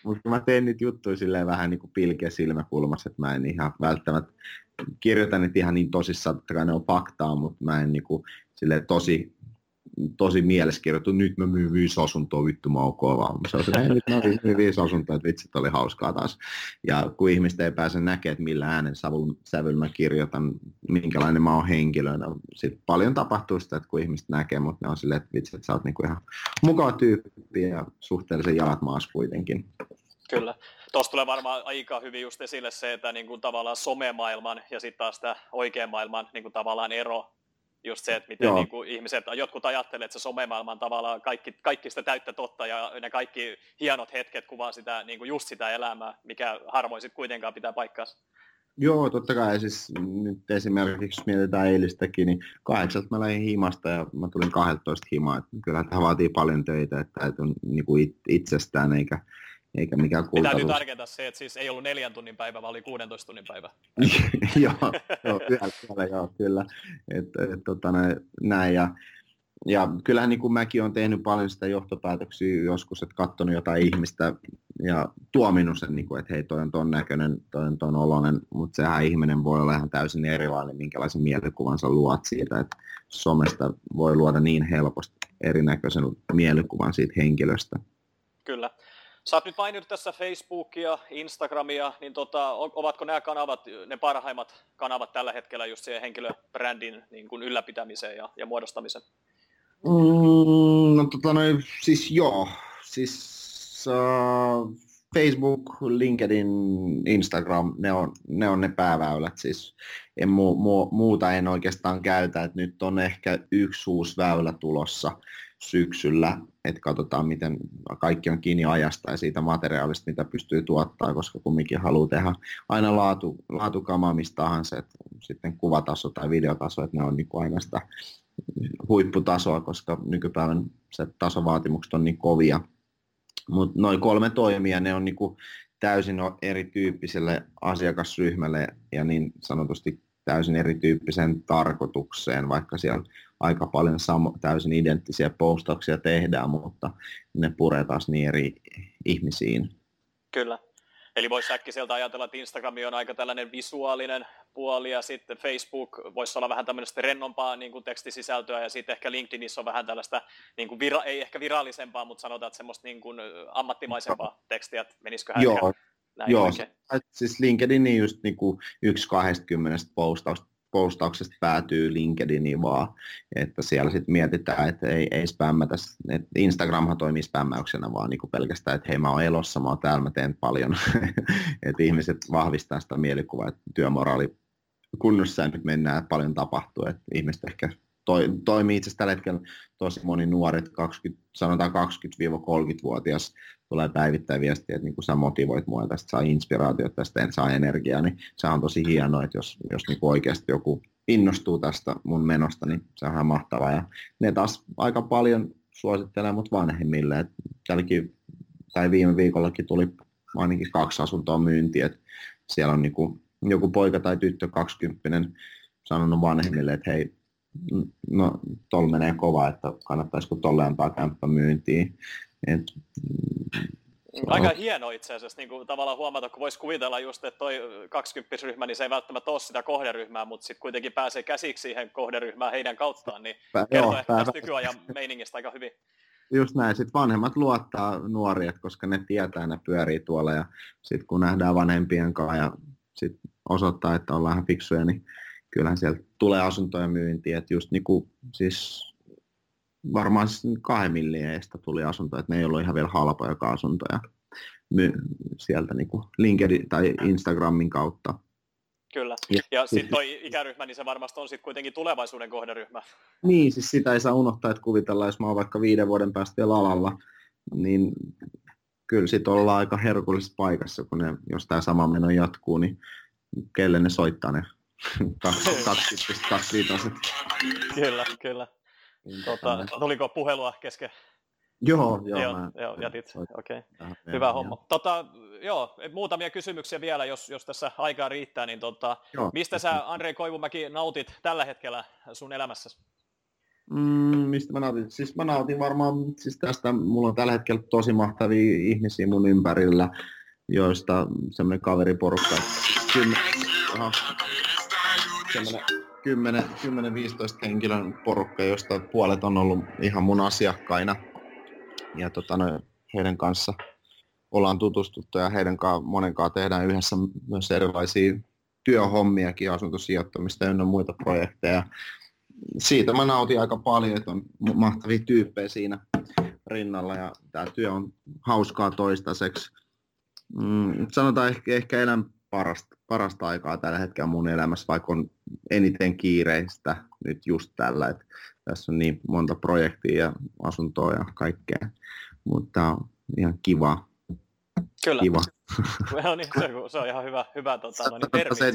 Speaker 2: Mutta mä teen niitä juttuja silleen vähän niin kuin pilkeä silmäkulmassa, että mä en ihan välttämättä kirjoita niitä ihan niin tosissaan, että ne on faktaa, mutta mä en niin kuin, silleen tosi tosi mieleskirjoitu, nyt mä myyn viisi asuntoa, vittu mä oon kova. Se on se, nyt mä myyn viisi asuntoa, että vitsit oli hauskaa taas. Ja kun ihmiset ei pääse näkemään, että millä äänen sävyllä mä kirjoitan, minkälainen mä oon henkilönä. Sitten paljon tapahtuu sitä, että kun ihmiset näkee, mutta ne on silleen, että vitsit, että sä oot niinku ihan mukava tyyppi ja suhteellisen jalat maas kuitenkin.
Speaker 1: Kyllä. Tuossa tulee varmaan aika hyvin just esille se, että niin kuin tavallaan somemaailman ja sitten taas tämä oikean maailman niin kuin tavallaan ero just se, että miten niin kuin ihmiset, jotkut ajattelee, että se somemaailma on tavallaan kaikki, kaikki sitä täyttä totta ja ne kaikki hienot hetket kuvaa sitä, niin kuin just sitä elämää, mikä harvoin sitten kuitenkaan pitää paikkaansa.
Speaker 2: Joo, totta kai. Siis nyt esimerkiksi, jos mietitään eilistäkin, niin kahdeksalta mä lähdin himasta ja mä tulin 12 himaa. Kyllä tämä vaatii paljon töitä, että et on niin kuin itsestään eikä, eikä mikään kultaruus.
Speaker 1: Pitää nyt tarketa se, että siis ei ollut neljän tunnin päivä, vaan oli 16 tunnin päivä.
Speaker 2: joo, joo, kyllä, joo, kyllä. Et, et, tota, näin, ja, ja kyllähän niin kuin mäkin olen tehnyt paljon sitä johtopäätöksiä joskus, että katsonut jotain ihmistä ja tuominut sen, niin kuin, että hei, toi on ton näköinen, toi on ton oloinen, mutta sehän ihminen voi olla ihan täysin erilainen, minkälaisen mielikuvan sä luot siitä, että somesta voi luoda niin helposti erinäköisen mielikuvan siitä henkilöstä.
Speaker 1: Kyllä. Sä oot nyt maininnut tässä Facebookia, Instagramia, niin tota, ovatko nämä kanavat ne parhaimmat kanavat tällä hetkellä just siihen henkilöbrändin niin kuin ylläpitämiseen ja, ja muodostamiseen?
Speaker 2: Mm, no tota noin, siis joo, siis uh, Facebook, LinkedIn, Instagram, ne on ne, on ne pääväylät. Siis en mu, mu, muuta en oikeastaan käytä, että nyt on ehkä yksi uusi väylä tulossa syksyllä, että katsotaan, miten kaikki on kiinni ajasta ja siitä materiaalista, mitä pystyy tuottaa, koska kumminkin haluaa tehdä aina laatu, laatukamaa mistä tahansa, että sitten kuvataso tai videotaso, että ne on niin kuin aina sitä huipputasoa, koska nykypäivän se tasovaatimukset on niin kovia. Mutta noin kolme toimia, ne on niin kuin täysin erityyppiselle asiakasryhmälle ja niin sanotusti täysin erityyppiseen tarkoitukseen, vaikka siellä aika paljon samo, täysin identtisiä postauksia tehdään, mutta ne puree taas niin eri ihmisiin.
Speaker 1: Kyllä. Eli voisi äkkiseltä ajatella, että Instagram on aika tällainen visuaalinen puoli ja sitten Facebook voisi olla vähän tämmöistä rennompaa niin kuin tekstisisältöä ja sitten ehkä LinkedInissa on vähän tällaista, niin kuin vira, ei ehkä virallisempaa, mutta sanotaan, että semmoista niin kuin ammattimaisempaa tekstiä, että menisiköhän
Speaker 2: Joo, näin Joo, oikein? siis LinkedIn just niin kuin yksi 20 postausta postauksesta päätyy LinkedIniin vaan, että siellä sitten mietitään, että ei, ei spämmätä, että Instagramhan toimii spämmäyksenä vaan niin kuin pelkästään, että hei mä oon elossa, mä oon täällä, mä teen paljon, että ihmiset vahvistaa sitä mielikuvaa, että työmoraali kunnossa nyt mennään, että paljon tapahtuu, että ihmiset ehkä toi, toimii itse asiassa tällä hetkellä tosi moni nuori, 20, sanotaan 20-30-vuotias tulee päivittäin viestiä, että niin kuin sä motivoit mua tästä, saa inspiraatiota tästä, saa energiaa, niin se on tosi hienoa, että jos, jos niin oikeasti joku innostuu tästä mun menosta, niin se on ihan mahtavaa. Ja ne taas aika paljon suosittelee mut vanhemmille, että tai viime viikollakin tuli ainakin kaksi asuntoa myyntiä, että siellä on niin kuin joku poika tai tyttö 20 sanonut vanhemmille, että hei, no tuolla menee kova, että kannattaisiko tolle antaa kämppä myyntiin. Et,
Speaker 1: Aika on... hieno itse asiassa niin kuin tavallaan huomata, kun voisi kuvitella just, että toi 20-ryhmä, niin se ei välttämättä ole sitä kohderyhmää, mutta sitten kuitenkin pääsee käsiksi siihen kohderyhmään heidän kauttaan, niin Pä, kertoo joo, ehkä tästä nykyajan meiningistä aika hyvin.
Speaker 2: Just näin, sitten vanhemmat luottaa nuoria, koska ne tietää, ne pyörii tuolla ja sitten kun nähdään vanhempien kanssa ja sit osoittaa, että ollaan ihan fiksuja, niin kyllähän sieltä tulee asuntoja myyntiin, että just niinku, siis varmaan siis kahden millieistä tuli asuntoja, että ne ei ollut ihan vielä halpoja asuntoja my, sieltä niinku LinkedIn tai Instagramin kautta.
Speaker 1: Kyllä, ja, ja sitten toi ikäryhmä, niin se varmasti on sitten kuitenkin tulevaisuuden kohderyhmä.
Speaker 2: Niin, siis sitä ei saa unohtaa, että kuvitellaan, jos mä oon vaikka viiden vuoden päästä vielä alalla, niin kyllä sitten ollaan aika herkullisessa paikassa, kun ne, jos tämä sama meno jatkuu, niin kelle ne soittaa ne 25
Speaker 1: Kyllä, kyllä. Niin, tota, tuliko puhelua kesken?
Speaker 2: Joo, joo.
Speaker 1: joo, mä, joo jätit. Okei. Okay. Hyvä joo. homma. Tota, joo, muutamia kysymyksiä vielä, jos, jos tässä aikaa riittää. Niin tota, joo, mistä sä, Andrei Koivumäki, nautit tällä hetkellä sun elämässäsi?
Speaker 2: Mm, mistä mä nautin? Siis mä nautin varmaan siis tästä, mulla on tällä hetkellä tosi mahtavia ihmisiä mun ympärillä, joista semmoinen kaveriporukka, semmoinen 10-15 henkilön porukka, josta puolet on ollut ihan mun asiakkaina. Ja tota, no, heidän kanssa ollaan tutustuttu ja heidän kanssa, monen kanssa tehdään yhdessä myös erilaisia työhommiakin, asuntosijoittamista ja muita projekteja. Siitä mä nautin aika paljon, että on mahtavia tyyppejä siinä rinnalla ja tämä työ on hauskaa toistaiseksi. Mm, sanotaan ehkä, ehkä elän parasta, parasta aikaa tällä hetkellä mun elämässä, vaikka on eniten kiireistä nyt just tällä, että tässä on niin monta projektia ja asuntoa ja kaikkea, mutta on ihan kiva.
Speaker 1: Kyllä. Kiva. no niin, se, se on ihan hyvä, hyvä tota, no niin, se,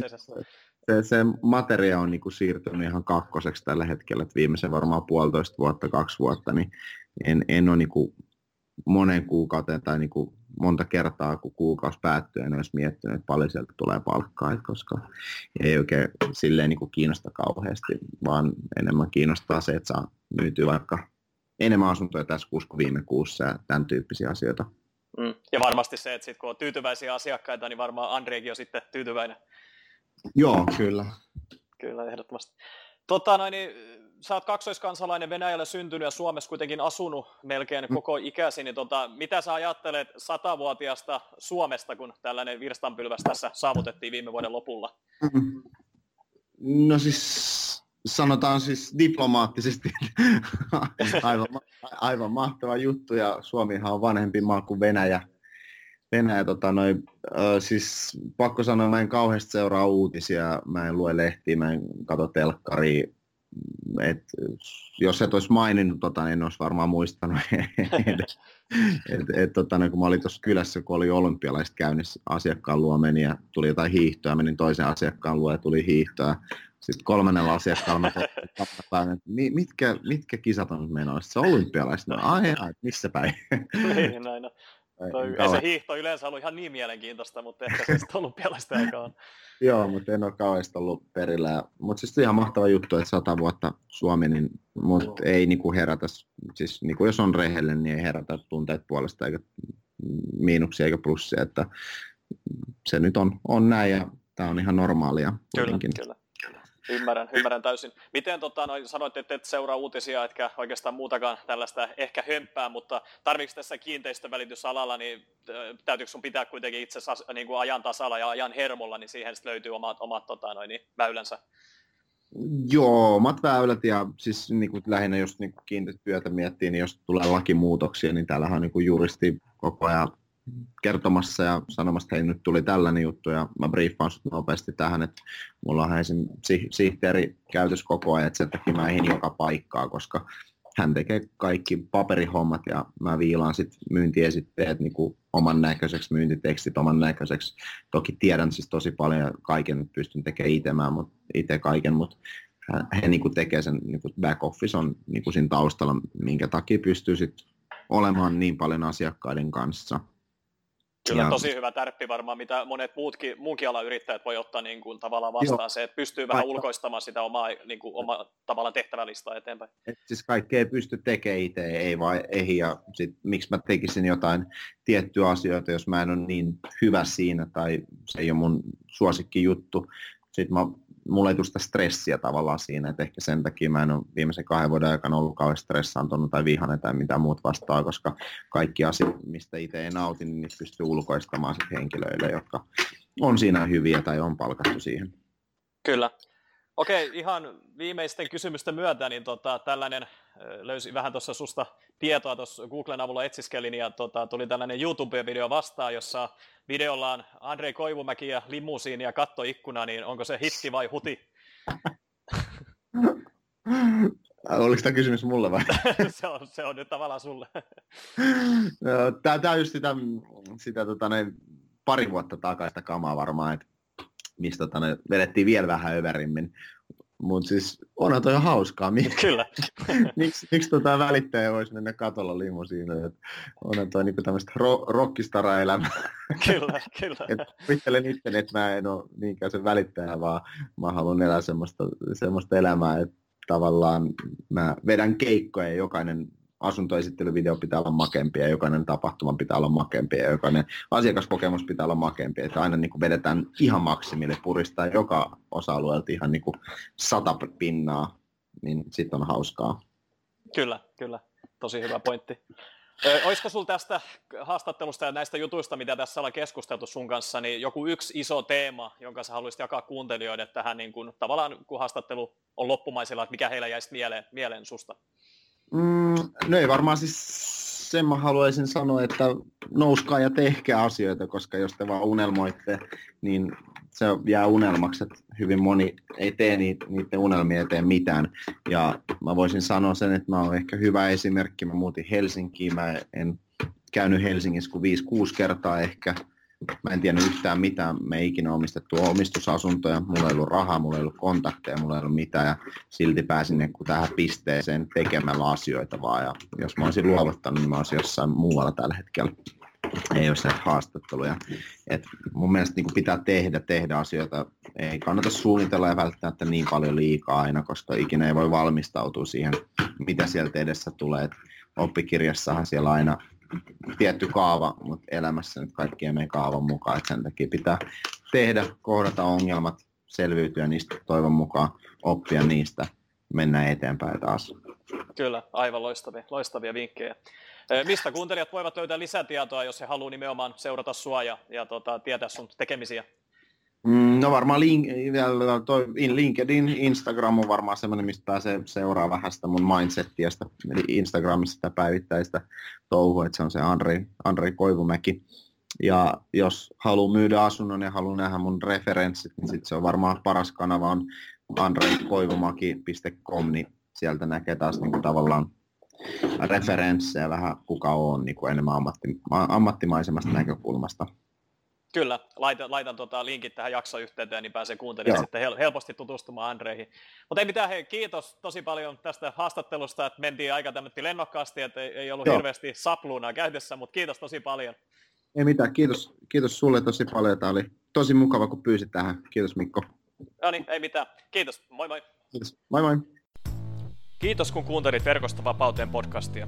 Speaker 2: se, se materia on niin kuin siirtynyt ihan kakkoseksi tällä hetkellä, että viimeisen varmaan puolitoista vuotta, kaksi vuotta, niin en, en ole niin kuin monen kuukauteen tai niin kuin monta kertaa, kun kuukausi päättyy, en olisi miettinyt, että paljon sieltä tulee palkkaa, koska ei oikein silleen niin kuin kiinnosta kauheasti, vaan enemmän kiinnostaa se, että saa myytyä vaikka enemmän asuntoja tässä kuussa kuin viime kuussa ja tämän tyyppisiä asioita.
Speaker 1: Mm. Ja varmasti se, että sit kun on tyytyväisiä asiakkaita, niin varmaan Andreikin on sitten tyytyväinen.
Speaker 2: Joo, kyllä.
Speaker 1: Kyllä, ehdottomasti. Tota, noin, niin, sä oot kaksoiskansalainen Venäjällä syntynyt ja Suomessa kuitenkin asunut melkein mm. koko ikäsi, niin tota, mitä sä ajattelet satavuotiaasta Suomesta, kun tällainen virstanpylväs tässä saavutettiin viime vuoden lopulla? Mm.
Speaker 2: No siis sanotaan siis diplomaattisesti aivan, aivan mahtava juttu ja Suomihan on vanhempi maa kuin Venäjä. Venäjä tota, noi, äh, siis pakko sanoa, mä en kauheasti seuraa uutisia, mä en lue lehtiä, mä en katso telkkaria, et, jos et olisi maininnut, tota, niin en olisi varmaan muistanut. et, et, et, tota, niin kun mä olin tuossa kylässä, kun oli olympialaiset käynnissä, asiakkaan luo meni ja tuli jotain hiihtoa, menin toisen asiakkaan luo ja tuli hiihtoa. Sitten kolmannella asiakkaalla mä että mitkä, mitkä kisat on menossa? Se olympialaiset, no, ai, ai, missä päin?
Speaker 1: niin, näin no. Toi, ei se hiihto yleensä ollut ihan niin mielenkiintoista, mutta ehkä se sitten olympialaista aikaa
Speaker 2: Joo, mutta en ole kauheasti ollut perillä. Mutta siis ihan mahtava juttu, että sata vuotta Suomi, niin, mutta ei niinku herätä, siis niinku jos on rehellinen, niin ei herätä tunteet puolesta eikä miinuksia eikä plussia, että se nyt on, on näin ja tämä on ihan normaalia.
Speaker 1: Kyllä, kyllä. Ymmärrän, ymmärrän täysin. Miten tota, no, sanoit, että et seuraa uutisia, etkä oikeastaan muutakaan tällaista ehkä hömpää, mutta tarvitsetko tässä kiinteistövälitysalalla, niin täytyykö sun pitää kuitenkin itse niin kuin ajan tasalla ja ajan hermolla, niin siihen löytyy omat, omat tota, noin, niin, väylänsä?
Speaker 2: Joo, omat väylät ja siis niin kuin lähinnä jos niin kiinteistötyötä miettii, niin jos tulee lakimuutoksia, niin täällähän on niin kuin juristi koko ajan kertomassa ja sanomassa, että hei nyt tuli tällainen juttu ja mä briefaan sut nopeasti tähän, että mulla on esim. sihteeri käytös koko ajan, että sen takia mä ehdin joka paikkaa, koska hän tekee kaikki paperihommat ja mä viilaan sitten myyntiesitteet niin kuin oman näköiseksi, myyntitekstit oman näköiseksi. Toki tiedän siis tosi paljon ja kaiken pystyn tekemään itse, mutta itse kaiken, mutta he niin kuin tekee sen, niin kuin back office on niin kuin siinä taustalla, minkä takia pystyy sitten olemaan niin paljon asiakkaiden kanssa.
Speaker 1: Kyllä ja... tosi hyvä tärppi varmaan, mitä monet muutkin, muunkin alan yrittäjät voi ottaa niin kuin, tavallaan vastaan Joo. se, että pystyy vähän Vaikka... ulkoistamaan sitä omaa, niin kuin, omaa tavallaan tehtävälistaa eteenpäin.
Speaker 2: Et siis kaikkea ei pysty tekemään itse, ei vaan ei, ja sit, miksi mä tekisin jotain tiettyä asioita, jos mä en ole niin hyvä siinä, tai se ei ole mun suosikki juttu. Sitten mä mulla ei tule sitä stressiä tavallaan siinä, että ehkä sen takia mä en ole viimeisen kahden vuoden aikana ollut kauhean stressaantunut tai vihainen tai mitään muut vastaa, koska kaikki asiat, mistä itse ei nauti, niin niitä pystyy ulkoistamaan sit henkilöille, jotka on siinä hyviä tai on palkattu siihen.
Speaker 1: Kyllä. Okei, ihan viimeisten kysymysten myötä, niin tota, tällainen, löysin vähän tuossa susta tietoa, tuossa Googlen avulla etsiskelin, ja tota, tuli tällainen YouTube-video vastaan, jossa videolla on Andrei Koivumäki ja limusiini ja kattoikkuna, niin onko se hitti vai huti?
Speaker 2: Oliko tämä kysymys mulle vai?
Speaker 1: se, on, se on nyt tavallaan sulle.
Speaker 2: tämä, on just sitä, sitä tota, ne, pari vuotta takaista kamaa varmaan, että mistä tota, ne vedettiin vielä vähän överimmin. Mutta siis onhan toi hauskaa.
Speaker 1: Kyllä.
Speaker 2: miksi miksi tota välittäjä voisi mennä katolla limusiinoja? Onhan toi niinku tämmöistä ro- rockistara-elämää.
Speaker 1: kyllä, kyllä.
Speaker 2: Et kuvittelen itse, että mä en ole niinkään se välittäjä, vaan mä haluan elää semmoista, semmoista elämää, että tavallaan mä vedän keikkoja ja jokainen asuntoesittelyvideo pitää olla makempi ja jokainen tapahtuma pitää olla makempi ja jokainen asiakaskokemus pitää olla makempi. Että aina niin kuin vedetään ihan maksimille, puristaa joka osa-alueelta ihan niin kuin sata pinnaa, niin sitten on hauskaa.
Speaker 1: Kyllä, kyllä. Tosi hyvä pointti. olisiko sinulla tästä haastattelusta ja näistä jutuista, mitä tässä ollaan keskusteltu sun kanssa, niin joku yksi iso teema, jonka sä haluaisit jakaa kuuntelijoille tähän niin kuin, tavallaan, kun haastattelu on loppumaisella, että mikä heillä jäisi mieleen, mieleen susta?
Speaker 2: Mm, no ei varmaan siis sen mä haluaisin sanoa, että nouskaa ja tehkää asioita, koska jos te vaan unelmoitte, niin se jää unelmaksi, että hyvin moni ei tee niiden unelmia eteen mitään. Ja mä voisin sanoa sen, että mä oon ehkä hyvä esimerkki. Mä muutin Helsinkiin, mä en käynyt Helsingissä kuin 5-6 kertaa ehkä Mä en tiedä yhtään mitään, me ei ikinä omistettu omistusasuntoja, mulla ei ollut rahaa, mulla ei ollut kontakteja, mulla ei ollut mitään ja silti pääsin niin tähän pisteeseen tekemällä asioita vaan ja jos mä olisin luovuttanut, niin mä olisin jossain muualla tällä hetkellä. Ei ole haastatteluja. Et mun mielestä niin pitää tehdä, tehdä asioita. Ei kannata suunnitella ja välttämättä niin paljon liikaa aina, koska ikinä ei voi valmistautua siihen, mitä sieltä edessä tulee. Et oppikirjassahan siellä aina tietty kaava, mutta elämässä nyt kaikki ei mene kaavan mukaan, että sen takia pitää tehdä, kohdata ongelmat, selviytyä niistä toivon mukaan, oppia niistä, mennä eteenpäin taas.
Speaker 1: Kyllä, aivan loistavia, loistavia vinkkejä. Mistä kuuntelijat voivat löytää lisätietoa, jos he haluavat nimenomaan seurata sua ja, ja tota, tietää sun tekemisiä?
Speaker 2: Mm, no varmaan link, toi LinkedIn, Instagram on varmaan semmoinen, mistä pääsee seuraa vähän sitä mun mindsettiä, sitä, eli Instagramissa sitä päivittäistä touhua, että se on se Andrei, Andrei Koivumäki. Ja jos haluaa myydä asunnon ja haluaa nähdä mun referenssit, niin sit se on varmaan paras kanava on andreikoivumaki.com, niin sieltä näkee taas niin kuin tavallaan referenssejä vähän kuka on niin kuin enemmän ammatti, ammattimaisemmasta näkökulmasta.
Speaker 1: Kyllä, laitan, laitan tota linkit tähän jaksoyhteyteen, niin pääsee kuuntelemaan sitten hel- helposti tutustumaan Andreihin. Mutta ei mitään, hei, kiitos tosi paljon tästä haastattelusta, että mentiin aika tämmöinen lennokkaasti, että ei, ei ollut Joo. hirveästi sapluunaa käytössä, mutta kiitos tosi paljon.
Speaker 2: Ei mitään, kiitos, kiitos sulle tosi paljon. Tämä oli tosi mukava, kun pyysit tähän. Kiitos Mikko.
Speaker 1: No niin, ei mitään. Kiitos, moi moi.
Speaker 2: Kiitos, moi moi.
Speaker 1: Kiitos kun kuuntelit Verkosta vapauteen podcastia.